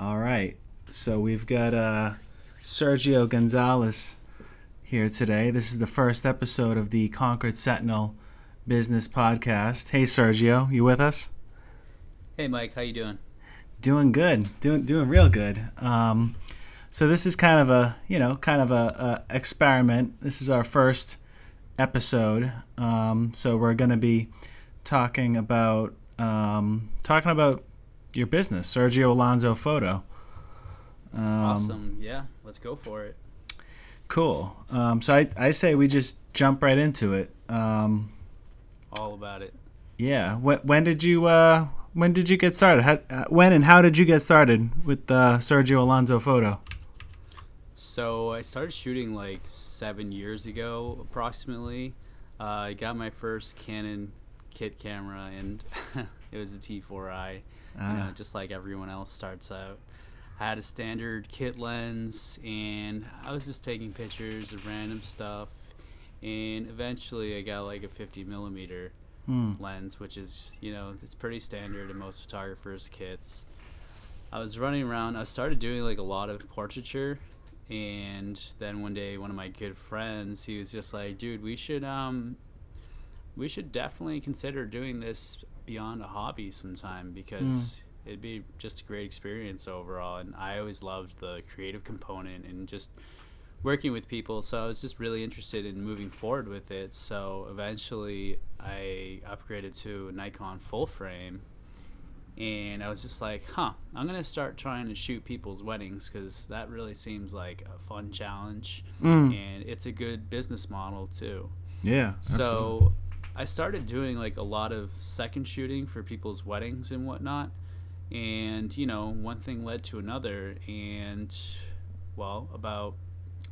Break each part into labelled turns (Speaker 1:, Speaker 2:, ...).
Speaker 1: All right. So we've got uh, Sergio Gonzalez here today. This is the first episode of the Concord Sentinel Business Podcast. Hey, Sergio, you with us?
Speaker 2: Hey, Mike, how you doing?
Speaker 1: Doing good. Doing doing real good. Um, so this is kind of a you know kind of a, a experiment. This is our first episode. Um, so we're going to be talking about um, talking about your business, Sergio Alonso Photo.
Speaker 2: Um, awesome. Yeah, let's go for it.
Speaker 1: Cool. Um, so I, I say we just jump right into it. Um,
Speaker 2: All about it.
Speaker 1: Yeah. When, when did you uh, when did you get started? How, uh, when and how did you get started with uh, Sergio Alonso Photo?
Speaker 2: So I started shooting like seven years ago, approximately. Uh, I got my first Canon kit camera, and it was a T4i. Ah. You know, just like everyone else starts out. I had a standard kit lens, and I was just taking pictures of random stuff. And eventually, I got like a 50 millimeter hmm. lens, which is you know it's pretty standard in most photographers' kits. I was running around. I started doing like a lot of portraiture and then one day one of my good friends he was just like dude we should um we should definitely consider doing this beyond a hobby sometime because mm. it'd be just a great experience overall and i always loved the creative component and just working with people so i was just really interested in moving forward with it so eventually i upgraded to nikon full frame and I was just like, huh, I'm gonna start trying to shoot people's weddings because that really seems like a fun challenge, mm. and it's a good business model too.
Speaker 1: Yeah.
Speaker 2: So absolutely. I started doing like a lot of second shooting for people's weddings and whatnot, and you know, one thing led to another, and well, about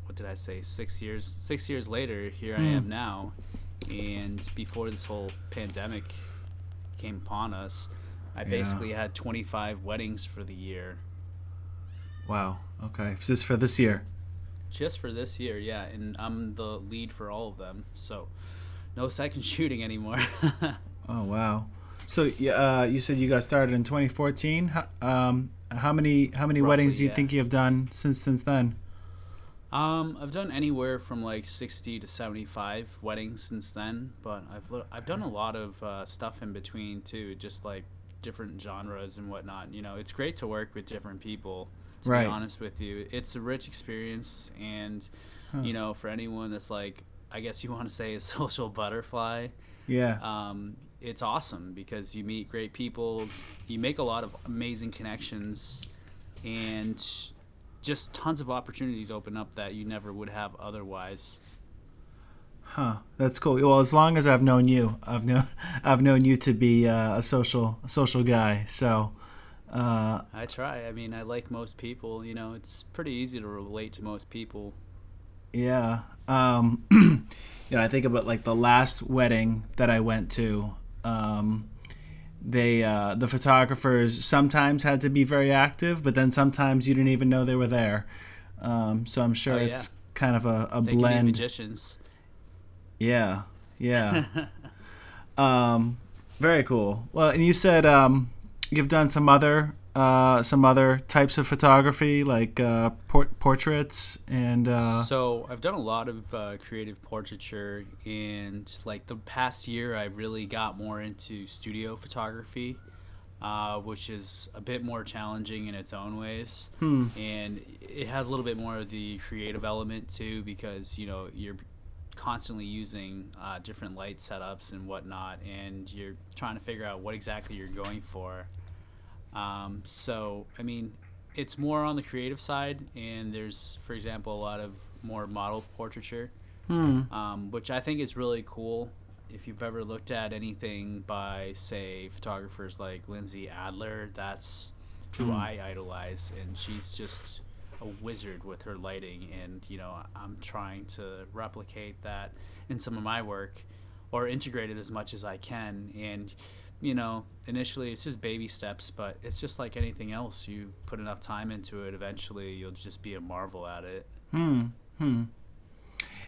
Speaker 2: what did I say? Six years. Six years later, here mm. I am now, and before this whole pandemic came upon us I basically had 25 weddings for the year.
Speaker 1: Wow. Okay. Just for this year.
Speaker 2: Just for this year, yeah, and I'm the lead for all of them. So, no second shooting anymore.
Speaker 1: oh wow. So uh, you said you got started in 2014. How, um, how many how many Roughly, weddings do you yeah. think you've done since since then?
Speaker 2: Um, I've done anywhere from like 60 to 75 weddings since then, but I've I've done a lot of uh, stuff in between too, just like different genres and whatnot. You know, it's great to work with different people. To right. be honest with you, it's a rich experience, and huh. you know, for anyone that's like, I guess you want to say a social butterfly.
Speaker 1: Yeah.
Speaker 2: Um, it's awesome because you meet great people, you make a lot of amazing connections, and just tons of opportunities open up that you never would have otherwise.
Speaker 1: Huh. That's cool. Well, as long as I've known you, I've known I've known you to be uh, a social a social guy. So. Uh,
Speaker 2: I try. I mean, I like most people. You know, it's pretty easy to relate to most people.
Speaker 1: Yeah. Um, you know, I think about like the last wedding that I went to. Um, they uh, the photographers sometimes had to be very active, but then sometimes you didn't even know they were there. Um, so I'm sure oh, yeah. it's kind of a, a
Speaker 2: they
Speaker 1: blend.
Speaker 2: magicians.
Speaker 1: Yeah, yeah. um, very cool. Well, and you said um, you've done some other uh, some other types of photography, like uh, por- portraits and. Uh...
Speaker 2: So I've done a lot of uh, creative portraiture, and like the past year, I really got more into studio photography. Uh, which is a bit more challenging in its own ways,
Speaker 1: hmm.
Speaker 2: and it has a little bit more of the creative element too, because you know you're constantly using uh, different light setups and whatnot, and you're trying to figure out what exactly you're going for. Um, so, I mean, it's more on the creative side, and there's, for example, a lot of more model portraiture,
Speaker 1: hmm.
Speaker 2: um, which I think is really cool. If you've ever looked at anything by, say, photographers like Lindsay Adler, that's who hmm. I idolize, and she's just a wizard with her lighting, and you know I'm trying to replicate that in some of my work, or integrate it as much as I can. And you know, initially it's just baby steps, but it's just like anything else. You put enough time into it, eventually you'll just be a marvel at it.
Speaker 1: Hmm. Hmm.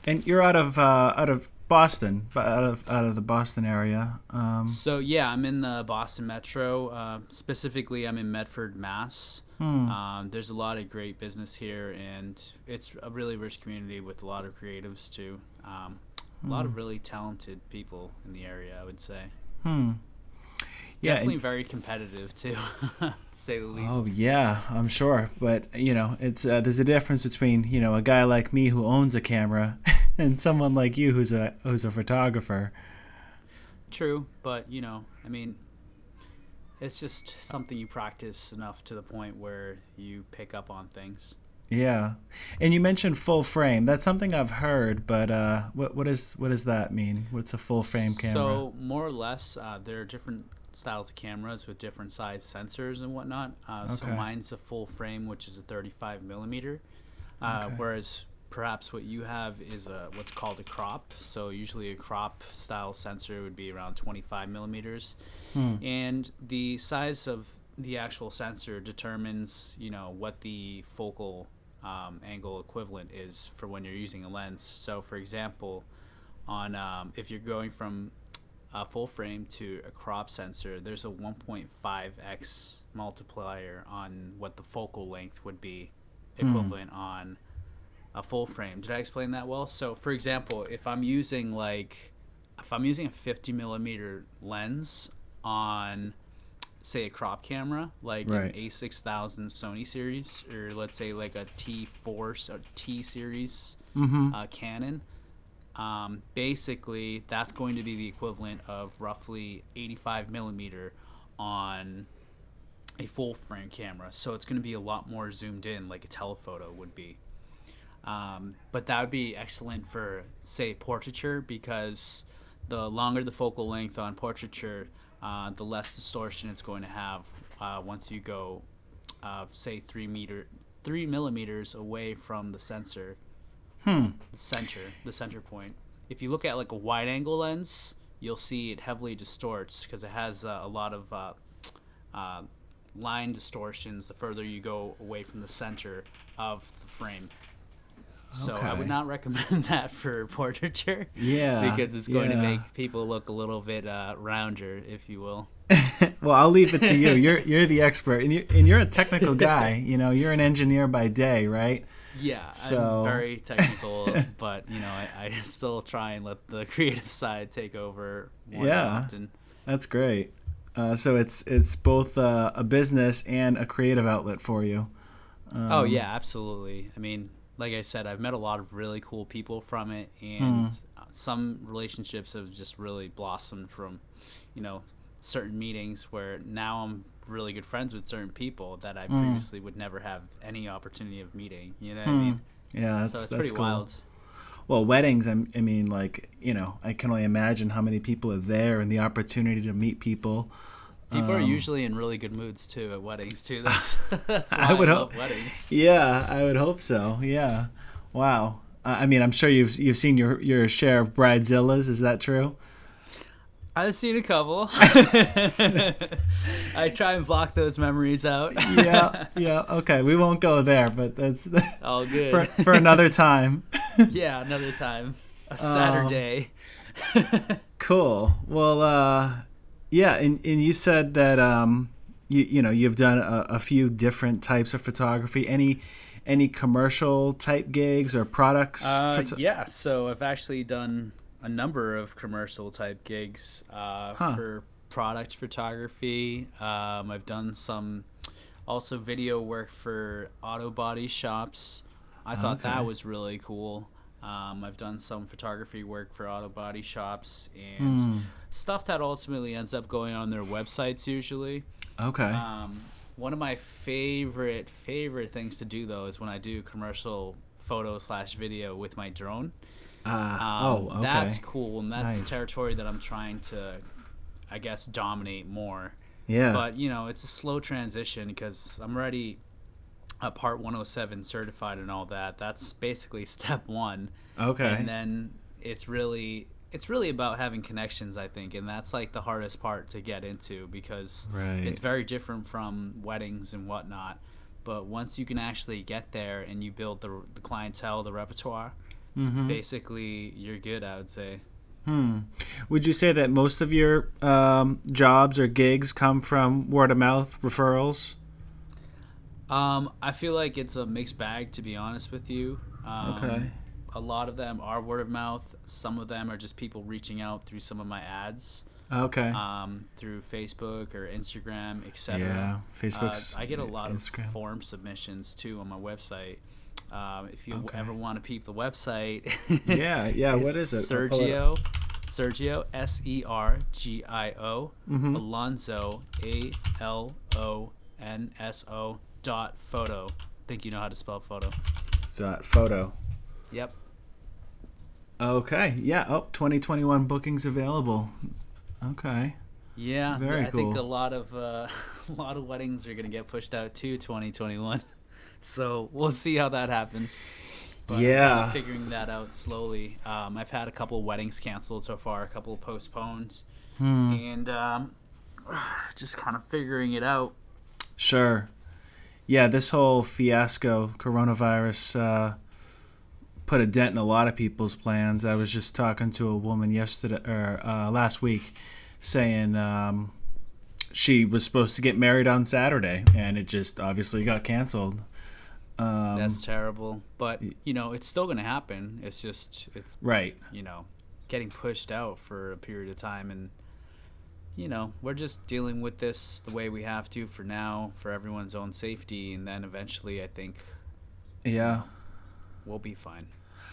Speaker 1: And you're out of uh, out of Boston, but out of out of the Boston area. Um,
Speaker 2: So yeah, I'm in the Boston Metro. Uh, specifically, I'm in Medford, Mass.
Speaker 1: hmm.
Speaker 2: Um, there's a lot of great business here, and it's a really rich community with a lot of creatives too. Um, a lot of really talented people in the area, I would say.
Speaker 1: hmm. Yeah.
Speaker 2: Definitely
Speaker 1: and-
Speaker 2: very competitive too, to say the least.
Speaker 1: Oh yeah, I'm sure. But you know, it's uh, there's a difference between you know a guy like me who owns a camera and someone like you who's a who's a photographer.
Speaker 2: True, but you know, I mean, it's just something you practice enough to the point where you pick up on things.
Speaker 1: Yeah, and you mentioned full frame. That's something I've heard, but uh, what what is what does that mean? What's a full frame camera?
Speaker 2: So more or less, uh, there are different styles of cameras with different size sensors and whatnot. Uh, So mine's a full frame, which is a 35 millimeter, uh,
Speaker 1: Okay.
Speaker 2: whereas perhaps what you have is a what's called a crop. So usually a crop style sensor would be around 25 millimeters,
Speaker 1: Hmm.
Speaker 2: and the size of the actual sensor determines you know what the focal um, angle equivalent is for when you're using a lens. So for example, on um, if you're going from a full frame to a crop sensor, there's a 1.5x multiplier on what the focal length would be equivalent on a full frame. Did I explain that well? So, for example, if I'm using like if I'm using a 50 millimeter lens on say a crop camera like
Speaker 1: Right.
Speaker 2: an A6000 Sony series or let's say like a T4 s- or T series
Speaker 1: Mm-hmm.
Speaker 2: uh, Canon. Um, basically, that's going to be the equivalent of roughly 85 millimeter on a full frame camera. So it's going to be a lot more zoomed in, like a telephoto would be. Um, but that would be excellent for, say, portraiture because the longer the focal length on portraiture, uh, the less distortion it's going to have uh, once you go, uh, say, three meter, three millimeters away from the sensor
Speaker 1: Hmm.
Speaker 2: the center, the center point. If you look at like a wide angle lens, you'll see it heavily distorts because it has uh, a lot of uh, uh, line distortions the further you go away from the center of the frame. So I would not recommend that for portraiture
Speaker 1: Yeah.
Speaker 2: because it's going to make people look a little bit uh, rounder, if you will.
Speaker 1: well, I'll leave it to you. You're you're the expert, and you and you're a technical guy. You know, you're an engineer by day, right?
Speaker 2: Yeah,
Speaker 1: So-
Speaker 2: I'm very technical, but you know, I, I still try and let the creative side take over more
Speaker 1: Yeah.
Speaker 2: often.
Speaker 1: That's great. Uh, so it's it's both uh, a business and a creative outlet for you. Um,
Speaker 2: oh yeah, absolutely. I mean, like I said, I've met a lot of really cool people from it, and uh, some relationships have just really blossomed from, you know, certain meetings where now I'm really good friends with certain people that I previously would never have any opportunity of meeting. You know what I mean?
Speaker 1: Yeah, that's
Speaker 2: so it's
Speaker 1: that's
Speaker 2: pretty
Speaker 1: cool.
Speaker 2: wild.
Speaker 1: Well, weddings. I'm, I mean, like you know, I can only imagine how many people are there and the opportunity to meet people.
Speaker 2: People are
Speaker 1: Um,
Speaker 2: usually in really good moods too at weddings too. That's that's why
Speaker 1: I
Speaker 2: I,
Speaker 1: would
Speaker 2: love
Speaker 1: hope-
Speaker 2: weddings.
Speaker 1: Yeah, I would hope so. Yeah. Wow. Uh, I mean, I'm sure you've you've seen your your share of bridezillas. Is that true?
Speaker 2: I've seen a couple. I try and block those memories out.
Speaker 1: Yeah. Yeah. Okay. We won't go there, but that's
Speaker 2: All good.
Speaker 1: for for another time.
Speaker 2: yeah, another time. A
Speaker 1: Oh.
Speaker 2: Saturday.
Speaker 1: Cool. Well, uh, yeah, and, and you said that um, you you know you've done a, a few different types of photography. Any any commercial type gigs or products?
Speaker 2: Uh,
Speaker 1: photo-
Speaker 2: yeah, so I've actually done a number of commercial type gigs uh,
Speaker 1: Huh.
Speaker 2: for product photography. Um, I've done some also video work for auto body shops. I thought
Speaker 1: Okay.
Speaker 2: that was really cool. Um, I've done some photography work for auto body shops and
Speaker 1: Hmm.
Speaker 2: stuff that ultimately ends up going on their websites usually.
Speaker 1: Okay.
Speaker 2: Um, one of my favorite favorite things to do though is when I do commercial photo slash video with my drone.
Speaker 1: Uh,
Speaker 2: Um,
Speaker 1: oh, okay.
Speaker 2: That's cool, and that's
Speaker 1: Nice.
Speaker 2: territory that I'm trying to, I guess, dominate more.
Speaker 1: yeah.
Speaker 2: But you know, it's a slow transition because I'm already a Part 107 certified and all that. That's basically step one
Speaker 1: okay.
Speaker 2: and then it's really it's really about having connections i think and that's like the hardest part to get into because
Speaker 1: Right.
Speaker 2: it's very different from weddings and whatnot but once you can actually get there and you build the, the clientele the repertoire
Speaker 1: Mm-hmm.
Speaker 2: basically you're good. I would say.
Speaker 1: Hmm. Would you say that most of your um, jobs or gigs come from word of mouth referrals?
Speaker 2: Um, I feel like it's a mixed bag, to be honest with you. Um,
Speaker 1: Okay.
Speaker 2: A lot of them are word of mouth. Some of them are just people reaching out through some of my ads,
Speaker 1: Okay.
Speaker 2: um, through Facebook or Instagram, etc.
Speaker 1: yeah. Facebook.
Speaker 2: Uh, I get a lot
Speaker 1: Instagram.
Speaker 2: of form submissions too on my website. Um, if you
Speaker 1: Okay.
Speaker 2: ever want to peep the website,
Speaker 1: Yeah, yeah, what is it? I'll it
Speaker 2: Sergio, Sergio S E R G I O
Speaker 1: Mhm.
Speaker 2: Alonso A L O N S O dot photo. Think you know how to spell photo?
Speaker 1: Dot photo.
Speaker 2: Yep.
Speaker 1: Okay. Yeah. Oh, 2021 bookings available. Okay.
Speaker 2: Yeah,
Speaker 1: Very
Speaker 2: I think
Speaker 1: cool.
Speaker 2: a lot of uh, a lot of weddings are gonna get pushed out to 2021. So we'll see how that happens. But I'm
Speaker 1: Yeah.
Speaker 2: figuring that out slowly. Um, I've had a couple weddings canceled so far, a couple postponed,
Speaker 1: Hmm.
Speaker 2: and um, just kind of figuring it out.
Speaker 1: Sure. Yeah, this whole fiasco, coronavirus, uh, put a dent in a lot of people's plans. I was just talking to a woman yesterday or uh, last week, saying um, she was supposed to get married on Saturday, and it just obviously got canceled. Um,
Speaker 2: That's terrible, but you know it's still gonna happen. It's just it's
Speaker 1: right.
Speaker 2: you know getting pushed out for a period of time and you know we're just dealing with this the way we have to for now for everyone's own safety and then eventually i think
Speaker 1: Yeah.
Speaker 2: we'll be fine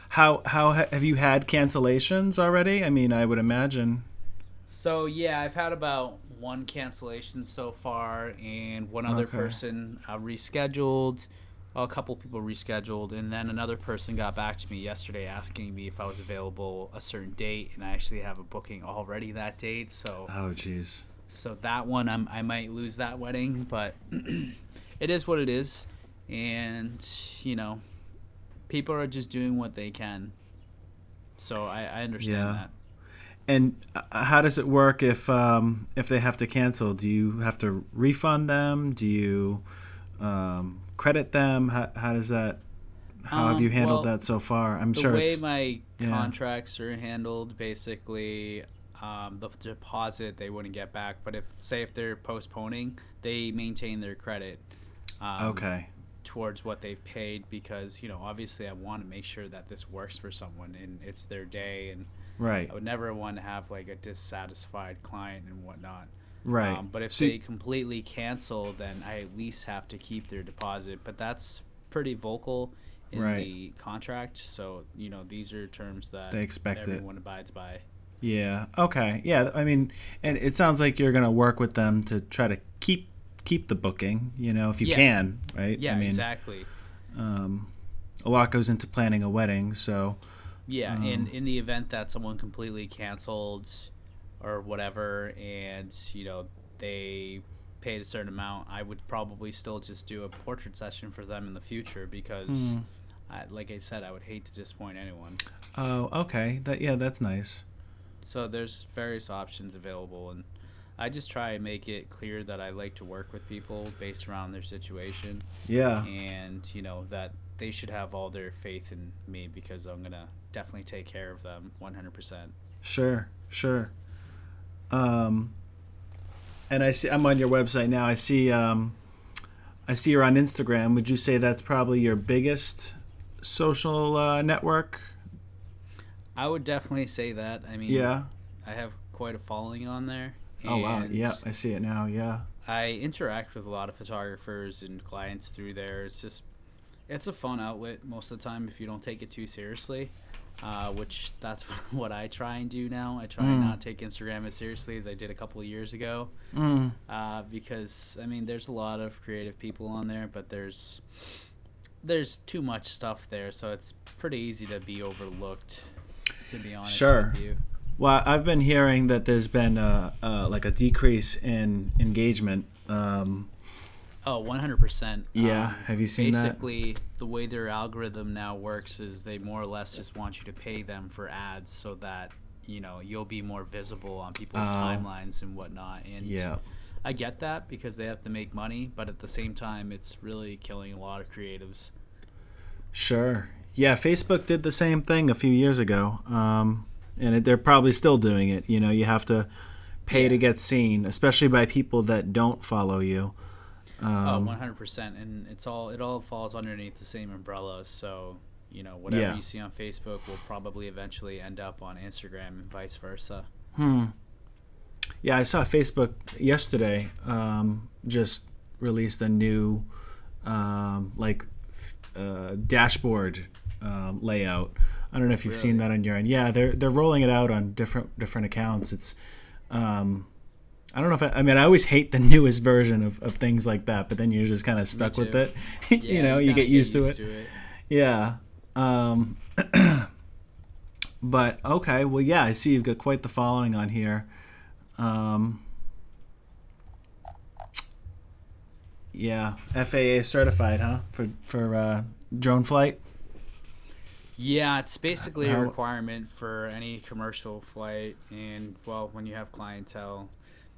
Speaker 1: How how ha- have you had cancellations already? I mean, I would imagine.
Speaker 2: so yeah i've had about one cancellation so far and one other
Speaker 1: Okay.
Speaker 2: person uh, rescheduled a couple people rescheduled and then another person got back to me yesterday asking me if i was available a certain date and i actually have a booking already that date so
Speaker 1: Oh, jeez.
Speaker 2: so that one I'm, i might lose that wedding but it is what it is and you know people are just doing what they can so i, I understand
Speaker 1: Yeah.
Speaker 2: that
Speaker 1: And uh, how does it work if um, if they have to cancel? Do you have to refund them? Do you um, credit them? How, how does that? How have
Speaker 2: Um,
Speaker 1: you handled
Speaker 2: well,
Speaker 1: that so far? I'm
Speaker 2: the
Speaker 1: sure The
Speaker 2: way
Speaker 1: it's
Speaker 2: my
Speaker 1: yeah.
Speaker 2: contracts are handled basically um, the deposit they wouldn't get back but if say if they're postponing they maintain their credit um,
Speaker 1: okay.
Speaker 2: towards what they've paid because you know obviously i want to make sure that this works for someone and it's their day and
Speaker 1: Right.
Speaker 2: I would never want to have like a dissatisfied client and whatnot.
Speaker 1: Right.
Speaker 2: Um, but if
Speaker 1: So-
Speaker 2: they completely cancel, then I at least have to keep their deposit. But that's pretty vocal in
Speaker 1: Right.
Speaker 2: the contract. So you know these are terms that
Speaker 1: They expect it.
Speaker 2: everyone abides by.
Speaker 1: Yeah. Okay. Yeah. I mean, and it sounds like you're gonna work with them to try to keep keep the booking. You know, if you
Speaker 2: Yeah.
Speaker 1: can, right?
Speaker 2: Yeah,
Speaker 1: I mean,
Speaker 2: exactly.
Speaker 1: um, a lot goes into planning a wedding, so
Speaker 2: Yeah,
Speaker 1: Um,
Speaker 2: in in the event that someone completely canceled or whatever, and you know they paid a certain amount, I would probably still just do a portrait session for them in the future because,
Speaker 1: Hmm.
Speaker 2: I, like I said, I would hate to disappoint anyone.
Speaker 1: oh, okay. That yeah, that's nice.
Speaker 2: So there's various options available, and I just try and make it clear that I like to work with people based around their situation,
Speaker 1: Yeah.
Speaker 2: and you know that they should have all their faith in me because I'm gonna definitely take care of them 100%.
Speaker 1: Sure, sure. Um, and I see I'm on your website now. I see um, I see you're on Instagram. Would you say that's probably your biggest social uh, network?
Speaker 2: I would definitely say that. I mean,
Speaker 1: Yeah.
Speaker 2: I have quite a following on there.
Speaker 1: Oh wow. Yeah, I see it now. Yeah.
Speaker 2: I interact with a lot of photographers and clients through there. It's just, it's a fun outlet most of the time if you don't take it too seriously. Uh, which that's what I try and do now. I try and
Speaker 1: Mm.
Speaker 2: not take Instagram as seriously as I did a couple of years ago.
Speaker 1: Mm.
Speaker 2: uh, because I mean, there's a lot of creative people on there, but there's there's too much stuff there, so it's pretty easy to be overlooked. To be honest
Speaker 1: Sure.
Speaker 2: with you,
Speaker 1: Well, I've been hearing that there's been uh, uh, like a decrease in engagement. Um,
Speaker 2: oh, 100 percent.
Speaker 1: yeah. Have you seen that?
Speaker 2: Basically, the way their algorithm now works is they more or less just want you to pay them for ads so that you know you'll be more visible on people's
Speaker 1: Oh.
Speaker 2: timelines and whatnot. And
Speaker 1: Yeah.
Speaker 2: I get that because they have to make money, but at the same time, it's really killing a lot of creatives.
Speaker 1: Sure. Yeah, Facebook did the same thing a few years ago, um, and it, they're probably still doing it. You know, you have to pay
Speaker 2: Yeah.
Speaker 1: to get seen, especially by people that don't follow you.
Speaker 2: Oh,
Speaker 1: Um,
Speaker 2: 100%. And it's all it all falls underneath the same umbrella. So, you know, whatever
Speaker 1: Yeah.
Speaker 2: you see on Facebook will probably eventually end up on Instagram and vice versa.
Speaker 1: Hmm. Yeah, I saw Facebook yesterday. Um, just released a new, um, like, uh, dashboard um, layout. I don't know if you've seen that on your end. Yeah, they're they're rolling it out on different different accounts. It's, um, I don't know if I, I mean I always hate the newest version of, of things like that, but then you're just kind of stuck with it.
Speaker 2: Yeah,
Speaker 1: you know, you
Speaker 2: kinda
Speaker 1: get used, to, it.
Speaker 2: it.
Speaker 1: Yeah. Um, but okay, well, yeah, I see you've got quite the following on here. Um, yeah, FAA certified, huh? For for uh, drone flight.
Speaker 2: Yeah, it's basically a requirement for any commercial flight, and well, when you have clientele,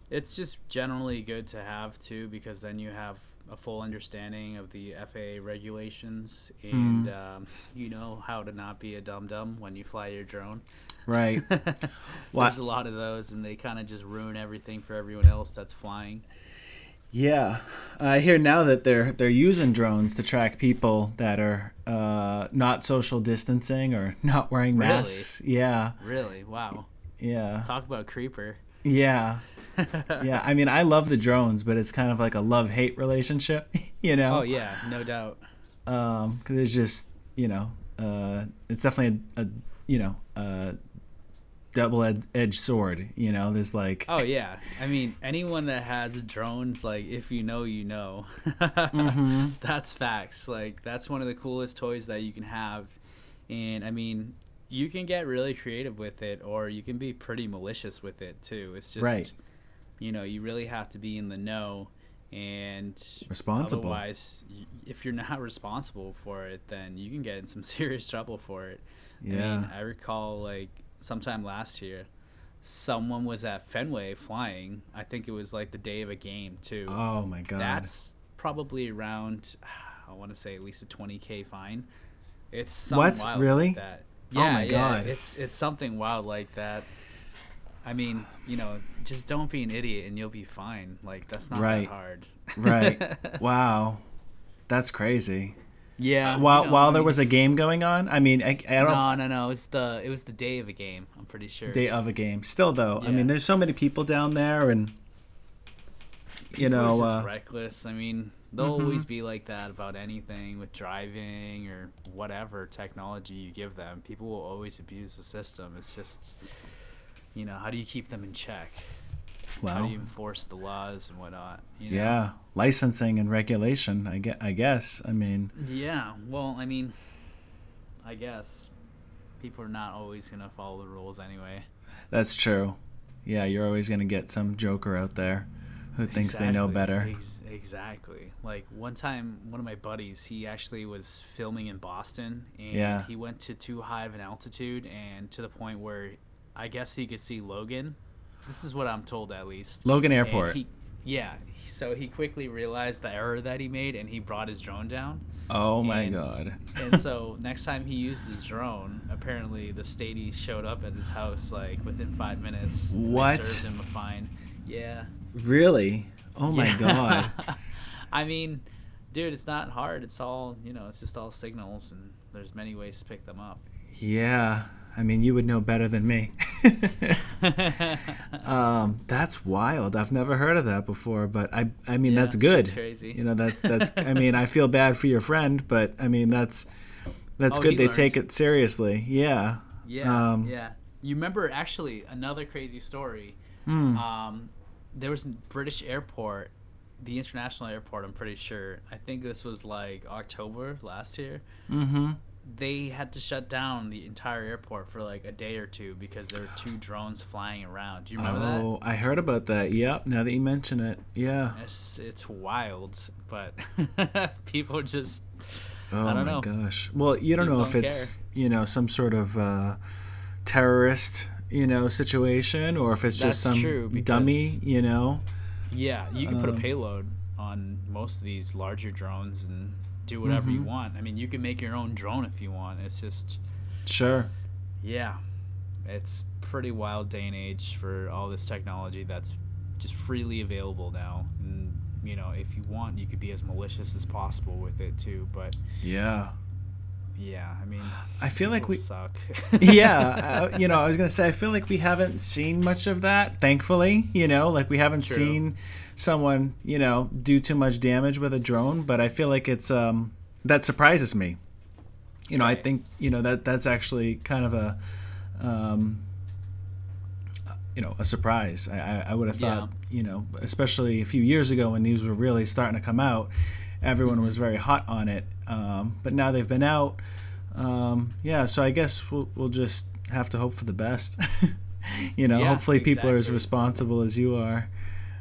Speaker 2: it's just generally good to have too, because then you have a full understanding of the FAA regulations, and um, you know how to not be a dum dum when you fly your drone.
Speaker 1: Right.
Speaker 2: There's a lot of those, and they kind of just ruin everything for everyone else that's flying.
Speaker 1: Yeah, I hear now that they're they're using drones to track people that are uh, not social distancing or not wearing
Speaker 2: Really?
Speaker 1: masks. Yeah,
Speaker 2: Really? Wow.
Speaker 1: yeah,
Speaker 2: Talk about creeper.
Speaker 1: yeah. Yeah, I mean, I love the drones, but it's kind of like a love hate relationship, you know?
Speaker 2: Oh yeah, no doubt.
Speaker 1: Um, it's just, you know, uh, it's definitely a, a you know, a double edged sword. You know, there's like,
Speaker 2: Oh yeah, I mean anyone that has drones, like if you know, you know.
Speaker 1: Mhm.
Speaker 2: That's facts. Like that's one of the coolest toys that you can have, and I mean you can get really creative with it, or you can be pretty malicious with it too. It's just,
Speaker 1: Right.
Speaker 2: You know, you really have to be in the know, and
Speaker 1: Responsible.
Speaker 2: Otherwise, if you're not responsible for it, then you can get in some serious trouble for it. I
Speaker 1: yeah,
Speaker 2: mean, I recall like sometime last year, someone was at Fenway flying. I think it was like the day of a game too.
Speaker 1: oh my god,
Speaker 2: That's probably around, I want to say at least a 20k fine. It's
Speaker 1: What?
Speaker 2: wild
Speaker 1: Really?
Speaker 2: like that.
Speaker 1: Oh
Speaker 2: Yeah,
Speaker 1: my
Speaker 2: yeah,
Speaker 1: God.
Speaker 2: It's it's something wild like that. I mean, you know, just don't be an idiot and you'll be fine. Like that's not
Speaker 1: Right.
Speaker 2: that hard.
Speaker 1: right? wow, that's crazy.
Speaker 2: yeah.
Speaker 1: Uh, while
Speaker 2: you know,
Speaker 1: while
Speaker 2: I
Speaker 1: there
Speaker 2: mean-
Speaker 1: was a game going on, I mean, I, I don't.
Speaker 2: no, no, no. It was the it was the day of a game. I'm pretty sure.
Speaker 1: day of a game. Still though, I mean, there's so many people down there, and you
Speaker 2: People are
Speaker 1: know,
Speaker 2: just
Speaker 1: uh,
Speaker 2: reckless. I mean, they'll
Speaker 1: Mhm.
Speaker 2: always be like that about anything with driving or whatever technology you give them. People will always abuse the system. It's just, you know, how do you keep them in check? How do you enforce the laws and whatnot? You know?
Speaker 1: yeah, licensing and regulation. I get. I guess. I mean,
Speaker 2: Yeah. Well, I mean, I guess people are not always gonna follow the rules anyway.
Speaker 1: that's true. Yeah, you're always gonna get some joker out there who thinks they know better.
Speaker 2: ex- exactly. Like one time, one of my buddies, he actually was filming in Boston, and
Speaker 1: Yeah.
Speaker 2: he went to too high of an altitude, and to the point where I guess he could see Logan. This is what I'm told, at least.
Speaker 1: Logan Airport.
Speaker 2: he- yeah. So he quickly realized the error that he made, and he brought his drone down.
Speaker 1: oh my
Speaker 2: and-
Speaker 1: god.
Speaker 2: and so next time he used his drone, apparently the statey showed up at his house like within five minutes.
Speaker 1: What?
Speaker 2: Served him a fine. Yeah.
Speaker 1: Really? Oh my
Speaker 2: Yeah.
Speaker 1: god.
Speaker 2: I mean, dude, it's not hard. It's all you know. It's just all signals, and there's many ways to pick them up.
Speaker 1: Yeah. I mean, you would know better than me. um, that's wild. I've never heard of that before, but I I mean
Speaker 2: Yeah,
Speaker 1: that's good.
Speaker 2: crazy.
Speaker 1: You know, that's that's I mean, I feel bad for your friend, but I mean, that's that's
Speaker 2: Oh,
Speaker 1: good
Speaker 2: he
Speaker 1: they take it seriously. Yeah.
Speaker 2: yeah,
Speaker 1: Um,
Speaker 2: yeah. You remember actually another crazy story?
Speaker 1: Hmm.
Speaker 2: Um, there was a British airport, the international airport. I'm pretty sure. I think this was like October last year.
Speaker 1: Mm-hmm.
Speaker 2: They had to shut down the entire airport for like a day or two because there were two drones flying around. Do you remember that?
Speaker 1: Oh, I heard about that. Yep. Now that you mention it, yeah.
Speaker 2: It's it's wild, but people just
Speaker 1: Oh
Speaker 2: I don't
Speaker 1: my
Speaker 2: know.
Speaker 1: gosh. Well, you don't
Speaker 2: People
Speaker 1: know if
Speaker 2: don't
Speaker 1: it's you know some sort of uh, terrorist you know situation or if it's just
Speaker 2: That's
Speaker 1: some
Speaker 2: true,
Speaker 1: dummy. You know.
Speaker 2: yeah. You can put a
Speaker 1: Um,
Speaker 2: payload on most of these larger drones, and do whatever you
Speaker 1: Mhm.
Speaker 2: want. I mean, you can make your own drone if you want. It's just
Speaker 1: Sure.
Speaker 2: yeah, it's pretty wild day and age for all this technology that's just freely available now. And you know, if you want, you could be as malicious as possible with it too. But
Speaker 1: Yeah.
Speaker 2: Yeah, I mean,
Speaker 1: I feel like we
Speaker 2: suck.
Speaker 1: yeah, uh, you know, I was gonna say I feel like we haven't seen much of that. Thankfully, you know, like we haven't
Speaker 2: True.
Speaker 1: seen someone, you know, do too much damage with a drone. But I feel like it's um, that surprises me. You know, I think you know that that's actually kind of a, um, you know, a surprise. I, I, I would have thought, you know, especially a few years ago when these were really starting to come out, everyone was very hot on it. Um, but now they've been out. Um, yeah, so I guess we'll, we'll just have to hope for the best. you know,
Speaker 2: Yeah,
Speaker 1: hopefully people are as responsible as you are.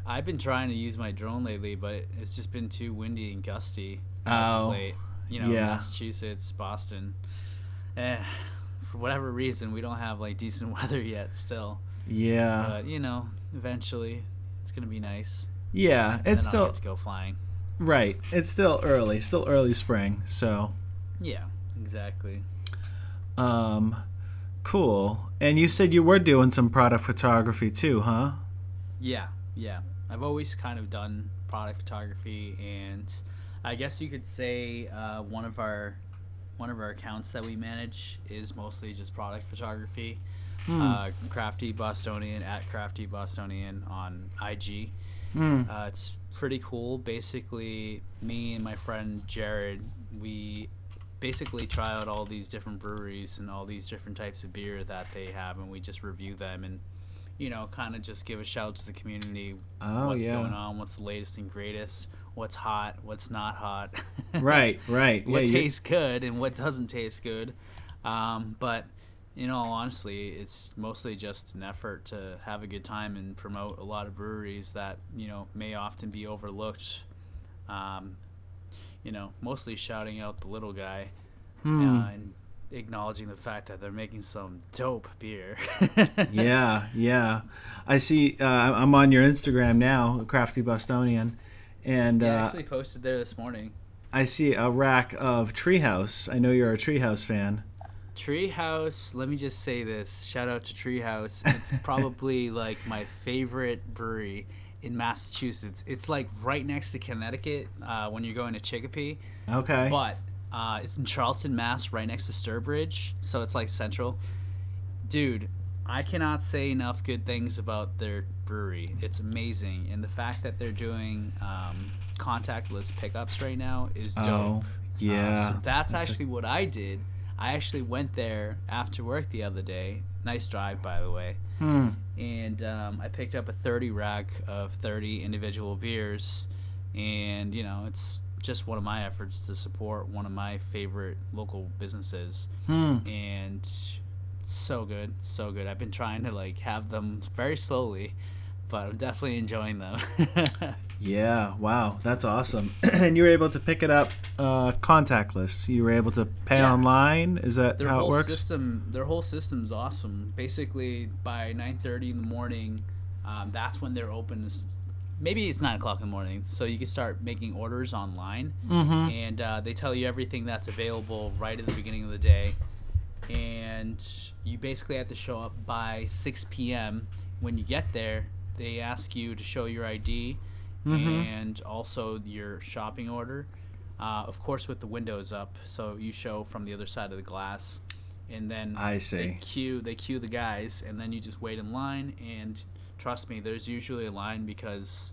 Speaker 2: I've been trying to use my drone lately, but it's just been too windy and gusty.
Speaker 1: Oh,
Speaker 2: late. You know,
Speaker 1: yeah.
Speaker 2: Massachusetts, Boston. Eh, for whatever reason, we don't have like decent weather yet still.
Speaker 1: Yeah,
Speaker 2: But you know, eventually, it's gonna be nice.
Speaker 1: yeah,
Speaker 2: And
Speaker 1: it's
Speaker 2: then I'll
Speaker 1: still
Speaker 2: get to go flying.
Speaker 1: Right. It's still early, still early spring. So,
Speaker 2: Yeah, exactly.
Speaker 1: um, cool. And you said you were doing some product photography too, huh?
Speaker 2: Yeah, yeah. I've always kind of done product photography, and I guess you could say uh, one of our one of our accounts that we manage is mostly just product photography.
Speaker 1: Hmm.
Speaker 2: Uh, Crafty Bostonian at Crafty Bostonian on IG.
Speaker 1: Hmm.
Speaker 2: Uh, it's pretty cool. Basically, me and my friend Jared, we basically try out all these different breweries and all these different types of beer that they have, and we just review them and you know, kind of just give a shout to the community.
Speaker 1: Oh,
Speaker 2: what's
Speaker 1: yeah.
Speaker 2: going on? What's the latest and greatest? What's hot? What's not hot?
Speaker 1: Right, right.
Speaker 2: what
Speaker 1: yeah,
Speaker 2: tastes good and what doesn't taste good. Um, but in all honesty, it's mostly just an effort to have a good time and promote a lot of breweries that you know may often be overlooked. Um, you know, mostly shouting out the little guy
Speaker 1: Hmm.
Speaker 2: uh, and acknowledging the fact that they're making some dope beer.
Speaker 1: yeah, yeah. I see. Uh, I'm on your Instagram now, Crafty Bostonian, and
Speaker 2: Yeah, I
Speaker 1: uh,
Speaker 2: actually posted there this morning.
Speaker 1: I see a rack of Treehouse. I know you're a Treehouse fan.
Speaker 2: Treehouse, let me just say this. Shout out to Treehouse. It's probably like my favorite brewery in Massachusetts. It's like right next to Connecticut uh, when you're going to Chicopee.
Speaker 1: Okay.
Speaker 2: But uh, it's in Charlton, Mass, right next to Sturbridge. So it's like central. Dude, I cannot say enough good things about their brewery. It's amazing. And the fact that they're doing um, contactless pickups right now is dope.
Speaker 1: Oh, yeah.
Speaker 2: Uh, so that's,
Speaker 1: That's a-
Speaker 2: actually what I did. I actually went there after work the other day. Nice drive, by the way.
Speaker 1: Hmm.
Speaker 2: And um, I picked up a 30 rack of 30 individual beers. And, you know, it's just one of my efforts to support one of my favorite local businesses.
Speaker 1: Hmm.
Speaker 2: And so good, so good. I've been trying to, like, have them very slowly, but I'm definitely enjoying them.
Speaker 1: Yeah. Wow. That's awesome. and you were able to pick it up uh, contactless. You were able to pay
Speaker 2: Yeah.
Speaker 1: online. Is that
Speaker 2: their
Speaker 1: how it
Speaker 2: whole
Speaker 1: works?
Speaker 2: system their whole system's awesome basically by 9.30 in the morning um, that's when they're open maybe it's 9 o'clock in the morning so you can start making orders online
Speaker 1: Mm-hmm.
Speaker 2: and uh, they tell you everything that's available right at the beginning of the day and you basically have to show up by 6 p.m when you get there they ask you to show your id
Speaker 1: Mhm.
Speaker 2: and also your shopping order uh, of course with the windows up so you show from the other side of the glass and then
Speaker 1: I
Speaker 2: they
Speaker 1: see.
Speaker 2: queue they queue the guys and then you just wait in line and trust me there's usually a line because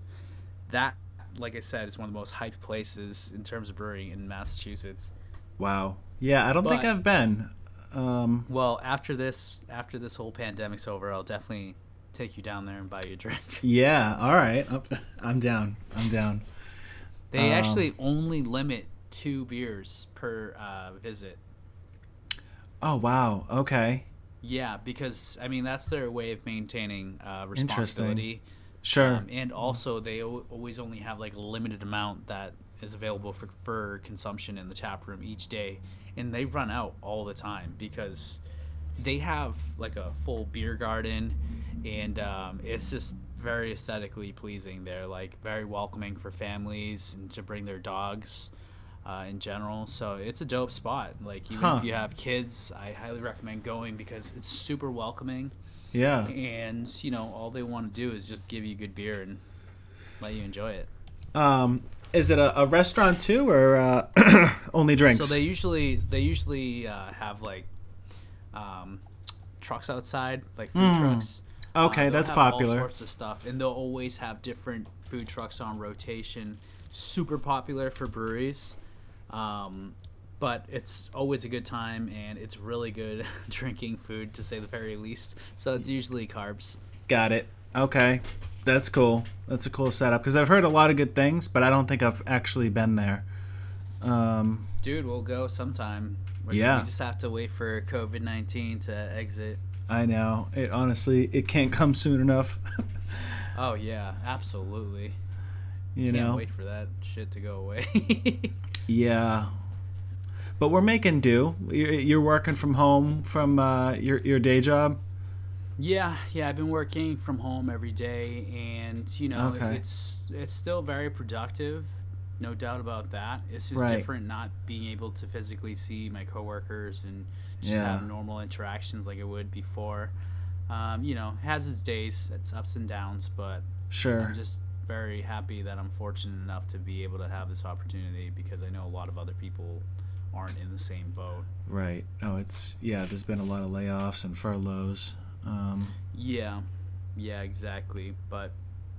Speaker 2: that like i said is one of the most hyped places in terms of brewing in massachusetts
Speaker 1: Wow. Yeah. I don't think I've been. Um,
Speaker 2: well after this after this whole pandemic's over i'll definitely take you down there and buy you a drink
Speaker 1: yeah. All right. I'm down. I'm down.
Speaker 2: they
Speaker 1: Um,
Speaker 2: actually only limit two beers per uh, visit
Speaker 1: Oh wow. Okay.
Speaker 2: yeah because i mean that's their way of maintaining uh,
Speaker 1: Interesting.
Speaker 2: responsibility
Speaker 1: Sure.
Speaker 2: Um, and also, they al- always only have like a limited amount that is available for, for consumption in the tap room each day, and they run out all the time because they have like a full beer garden, and um, it's just very aesthetically pleasing. They're like very welcoming for families and to bring their dogs. uh, in general. So it's a dope spot. Like even
Speaker 1: Huh.
Speaker 2: if you have kids, I highly recommend going because it's super welcoming,
Speaker 1: Yeah.
Speaker 2: and you know all they want to do is just give you good beer and let you enjoy it.
Speaker 1: Um, is it a, a restaurant too, or uh, only drinks?
Speaker 2: So they usually they usually uh, have like um, trucks outside, like food
Speaker 1: Mm.
Speaker 2: trucks.
Speaker 1: Okay,
Speaker 2: they'll
Speaker 1: that's
Speaker 2: have All
Speaker 1: popular.
Speaker 2: sorts of stuff, and they'll always have different food trucks on rotation. Super popular for breweries, um, but it's always a good time, and it's really good drinking food to say the very least. So it's usually carbs.
Speaker 1: Got it. Okay, that's cool. That's a cool setup because I've heard a lot of good things, but I don't think I've actually been there. Um,
Speaker 2: Dude, we'll go sometime.
Speaker 1: Yeah.
Speaker 2: We just have to wait for COVID nineteen to exit.
Speaker 1: I know. It honestly, it can't come soon enough.
Speaker 2: Oh yeah, absolutely.
Speaker 1: you
Speaker 2: Can't
Speaker 1: know.
Speaker 2: wait for that shit to go away.
Speaker 1: Yeah. But we're making do. You're, you're working from home from uh, your your day job.
Speaker 2: yeah, yeah, I've been working from home every day, and you know,
Speaker 1: Okay.
Speaker 2: it's it's still very productive, no doubt about that. It's just
Speaker 1: Right.
Speaker 2: different not being able to physically see my coworkers and just
Speaker 1: Yeah.
Speaker 2: have normal interactions like it would before. Um, you know, it has its days, its ups and downs, but
Speaker 1: Sure.
Speaker 2: I'm just very happy that I'm fortunate enough to be able to have this opportunity because I know a lot of other people aren't in the same boat.
Speaker 1: Right. Oh, it's yeah. There's been a lot of layoffs and furloughs. Um,
Speaker 2: Yeah, yeah, exactly. But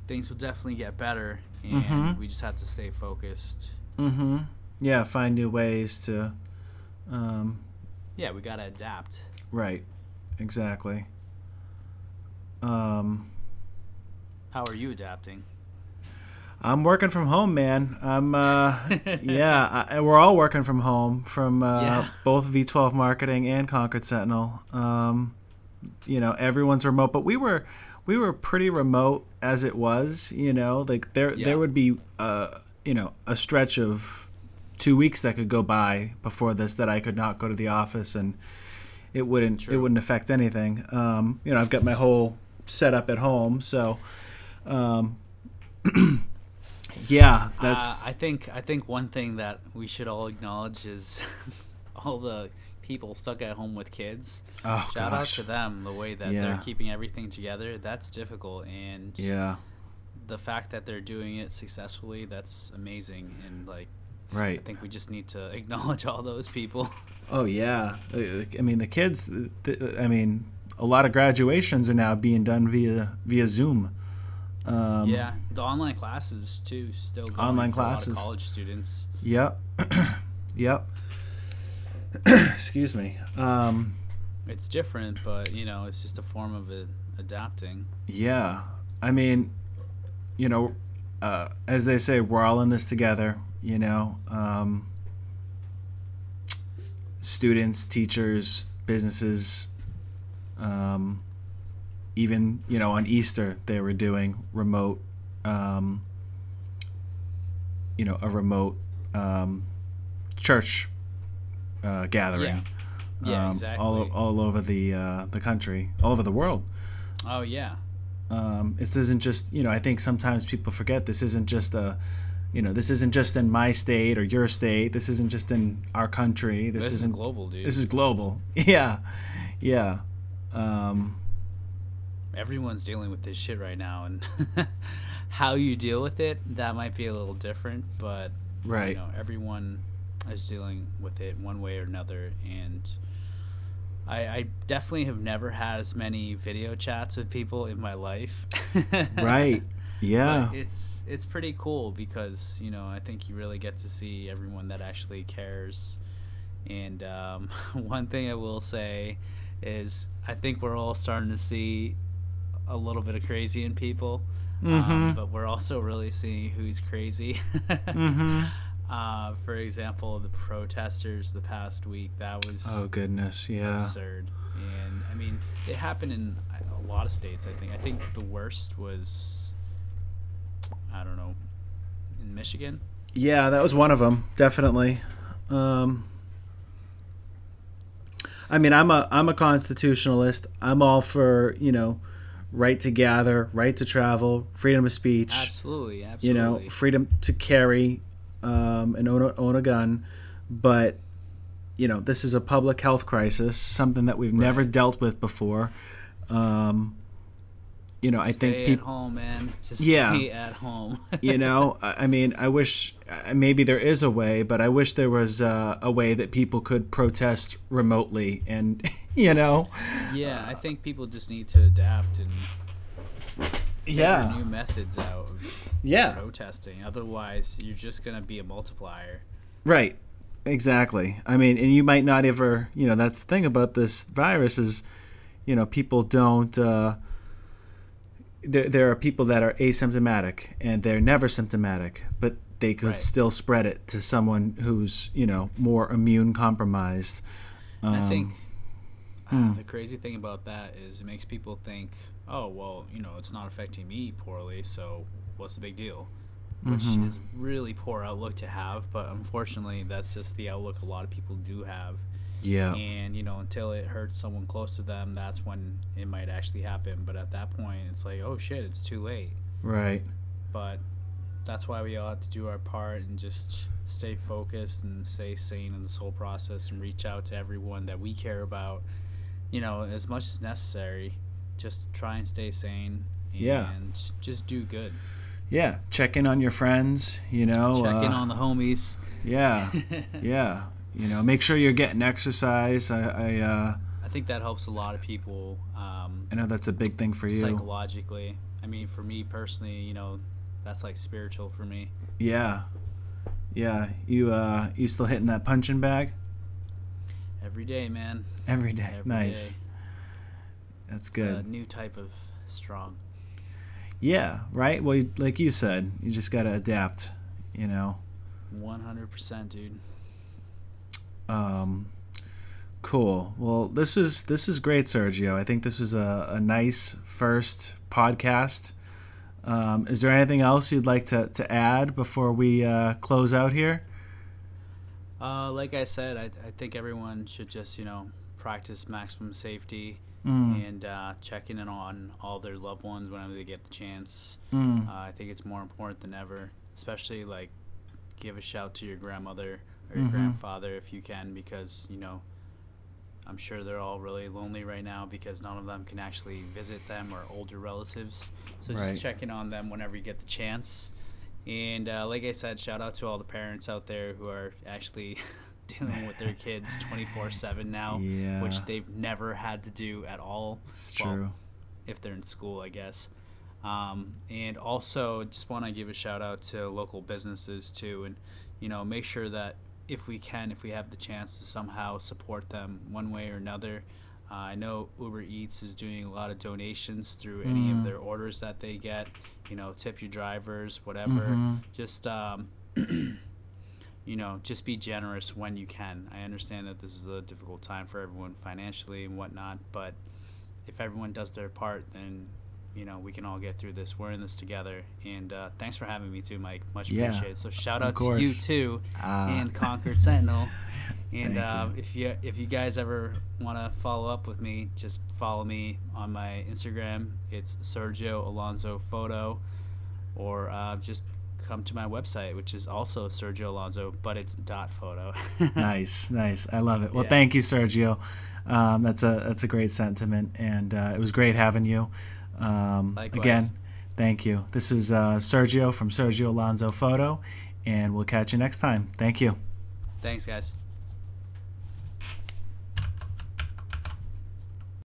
Speaker 2: things will definitely get better, and
Speaker 1: Mhm.
Speaker 2: we just have to stay focused.
Speaker 1: mm-hmm. Yeah. Find new ways to. Um,
Speaker 2: Yeah, we gotta adapt.
Speaker 1: right. Exactly. Um,
Speaker 2: How are you adapting?
Speaker 1: I'm working from home, man. I'm. Uh, yeah. I, we're all working from home from uh,
Speaker 2: Yeah.
Speaker 1: both V12 Marketing and Concord Sentinel. Um, you know, everyone's remote, but we were we were pretty remote as it was. You know, like there
Speaker 2: Yeah.
Speaker 1: there would be uh, you know a stretch of two weeks that could go by before this that I could not go to the office and it wouldn't it wouldn't affect anything. Um, you know, I've got my whole setup at home, so. Um, yeah, that's
Speaker 2: uh, I think I think one thing that we should all acknowledge is all the people stuck at home with kids.
Speaker 1: oh
Speaker 2: Shout
Speaker 1: gosh,
Speaker 2: out to them the way that
Speaker 1: Yeah.
Speaker 2: they're keeping everything together. That's difficult, and
Speaker 1: yeah,
Speaker 2: the fact that they're doing it successfully, that's amazing. And like,
Speaker 1: right.
Speaker 2: I think we just need to acknowledge all those people.
Speaker 1: Oh yeah, Uh, I mean the kids. I mean, a lot of graduations are now being done via via Zoom. Um,
Speaker 2: yeah, the online classes too, still going
Speaker 1: Online
Speaker 2: for a lot of
Speaker 1: classes.
Speaker 2: college students.
Speaker 1: Yep. yep. Excuse me. Um,
Speaker 2: It's different, but you know, it's just a form of it, adapting.
Speaker 1: yeah. I mean, you know, uh, as they say, we're all in this together. You know, um, students, teachers, businesses. Um, even you know on Easter they were doing remote, um, you know, a remote um, church uh, gathering.
Speaker 2: Yeah. Yeah,
Speaker 1: um,
Speaker 2: exactly.
Speaker 1: All all over the uh, the country, all over the world.
Speaker 2: Oh yeah,
Speaker 1: Um, this isn't just you know. I think sometimes people forget this isn't just a, you know, this isn't just in my state or your state. This isn't just in our country. This,
Speaker 2: this, is
Speaker 1: isn't
Speaker 2: global, dude.
Speaker 1: This is global. Yeah, yeah. Um,
Speaker 2: Everyone's dealing with this shit right now, and how you deal with it that might be a little different, but
Speaker 1: right.
Speaker 2: you know, everyone is dealing with it one way or another, and I, I definitely have never had as many video chats with people in my life.
Speaker 1: Right. Yeah.
Speaker 2: But it's it's pretty cool because you know I think you really get to see everyone that actually cares. And um, one thing I will say is I think we're all starting to see a little bit of crazy in people, um,
Speaker 1: Mhm.
Speaker 2: but we're also really seeing who's crazy.
Speaker 1: Mhm.
Speaker 2: uh, for example, the protesters the past week that was
Speaker 1: Oh goodness. Yeah.
Speaker 2: absurd. And I mean, it happened in a lot of states. I think. I think the worst was, I don't know, in Michigan.
Speaker 1: Yeah, that was one of them, definitely. Um, I mean, I'm a I'm a constitutionalist. I'm all for you know, right to gather, right to travel, freedom of speech.
Speaker 2: Absolutely, absolutely.
Speaker 1: You know, freedom to carry um, and own a, own a gun, but you know this is a public health crisis, something that we've never dealt with before. Um, you know, I
Speaker 2: Stay
Speaker 1: think
Speaker 2: at
Speaker 1: people.
Speaker 2: home, man. Just
Speaker 1: Yeah.
Speaker 2: stay at home.
Speaker 1: you know i mean i wish maybe there is a way but i wish there was uh, a way that people could protest remotely and you know
Speaker 2: yeah, I think people just need to adapt and
Speaker 1: yeah
Speaker 2: new methods out of
Speaker 1: yeah
Speaker 2: protesting. Otherwise, you're just gonna be a multiplier.
Speaker 1: right exactly i mean and you might not ever you know that's the thing about this virus is you know people don't uh there, there are people that are asymptomatic and they're never symptomatic but they could
Speaker 2: Right.
Speaker 1: still spread it to someone who's you know more immune compromised
Speaker 2: I
Speaker 1: Um,
Speaker 2: think
Speaker 1: hmm.
Speaker 2: uh, the crazy thing about that is it makes people think, oh well, you know, it's not affecting me poorly, so what's the big deal? Which
Speaker 1: Mhm.
Speaker 2: is really poor outlook to have, but unfortunately, that's just the outlook a lot of people do have.
Speaker 1: Yeah
Speaker 2: And you know, until it hurts someone close to them, that's when it might actually happen. But at that point, it's like, oh shit, it's too late.
Speaker 1: right
Speaker 2: But that's why we all have to do our part and just stay focused and stay sane in this whole process and reach out to everyone that we care about. You know, as much as necessary. Just try and stay sane. And
Speaker 1: Yeah.
Speaker 2: just do good.
Speaker 1: Yeah, check in on your friends. You know,
Speaker 2: Check in
Speaker 1: uh,
Speaker 2: on the homies.
Speaker 1: yeah, yeah. You know, make sure you're getting exercise. I, I, uh,
Speaker 2: I think that helps a lot of people. Um,
Speaker 1: I know that's a big thing for you.
Speaker 2: psychologically. I mean, for me personally, you know, that's like spiritual for me.
Speaker 1: Yeah, yeah. You, uh, you still hitting that punching bag
Speaker 2: Every day, man.
Speaker 1: every day?
Speaker 2: Every
Speaker 1: nice.
Speaker 2: day.
Speaker 1: That's
Speaker 2: It's a
Speaker 1: good.
Speaker 2: new type of strong.
Speaker 1: Yeah, right. Well, like you said, you just gotta adapt. You know.
Speaker 2: 100%, dude.
Speaker 1: Um, cool. Well, this is this is great, Sergio. I think this is a, a nice first podcast. Um, is there anything else you'd like to, to add before we uh, close out here?
Speaker 2: Uh, like I said, I, I think everyone should just, you know, practice maximum safety
Speaker 1: Mm,
Speaker 2: and uh, checking in on all their loved ones whenever they get the chance.
Speaker 1: mm,
Speaker 2: Uh, I think it's more important than ever, especially like give a shout to your grandmother or your
Speaker 1: Mhm.
Speaker 2: grandfather if you can, because you know I'm sure they're all really lonely right now because none of them can actually visit them or older relatives. So
Speaker 1: Right.
Speaker 2: just checking on them whenever you get the chance. And uh, like I said, shout out to all the parents out there who are actually dealing with their kids 24/7 now,
Speaker 1: yeah,
Speaker 2: which they've never had to do at all
Speaker 1: it's
Speaker 2: well,
Speaker 1: true.
Speaker 2: if they're in school, I guess. Um, and also, just want to give a shout out to local businesses too, and you know, make sure that if we can, if we have the chance to somehow support them one way or another. Uh, I know Uber Eats is doing a lot of donations through any
Speaker 1: Mm.
Speaker 2: of their orders that they get. You know, tip your drivers, whatever.
Speaker 1: Mhm.
Speaker 2: Just um, you know, just be generous when you can. I understand that this is a difficult time for everyone financially and whatnot, but if everyone does their part, then you know we can all get through this. We're in this together. And uh, thanks for having me too, Mike. Much
Speaker 1: Yeah,
Speaker 2: appreciated. So shout out to you too,
Speaker 1: Ah,
Speaker 2: and Concord Sentinel. And uh,
Speaker 1: you.
Speaker 2: if you if you guys ever want to follow up with me, just follow me on my Instagram. It's Sergio Alonso Photo, or uh, just come to my website, which is also Sergio Alonso, but it's dot photo.
Speaker 1: nice, nice. I love it. Well,
Speaker 2: Yeah.
Speaker 1: thank you, Sergio. Um, that's a that's a great sentiment, and uh, it was great having you. Um, again, thank you. This is uh, Sergio from Sergio Alonso Photo, and we'll catch you next time. Thank you.
Speaker 2: Thanks, guys.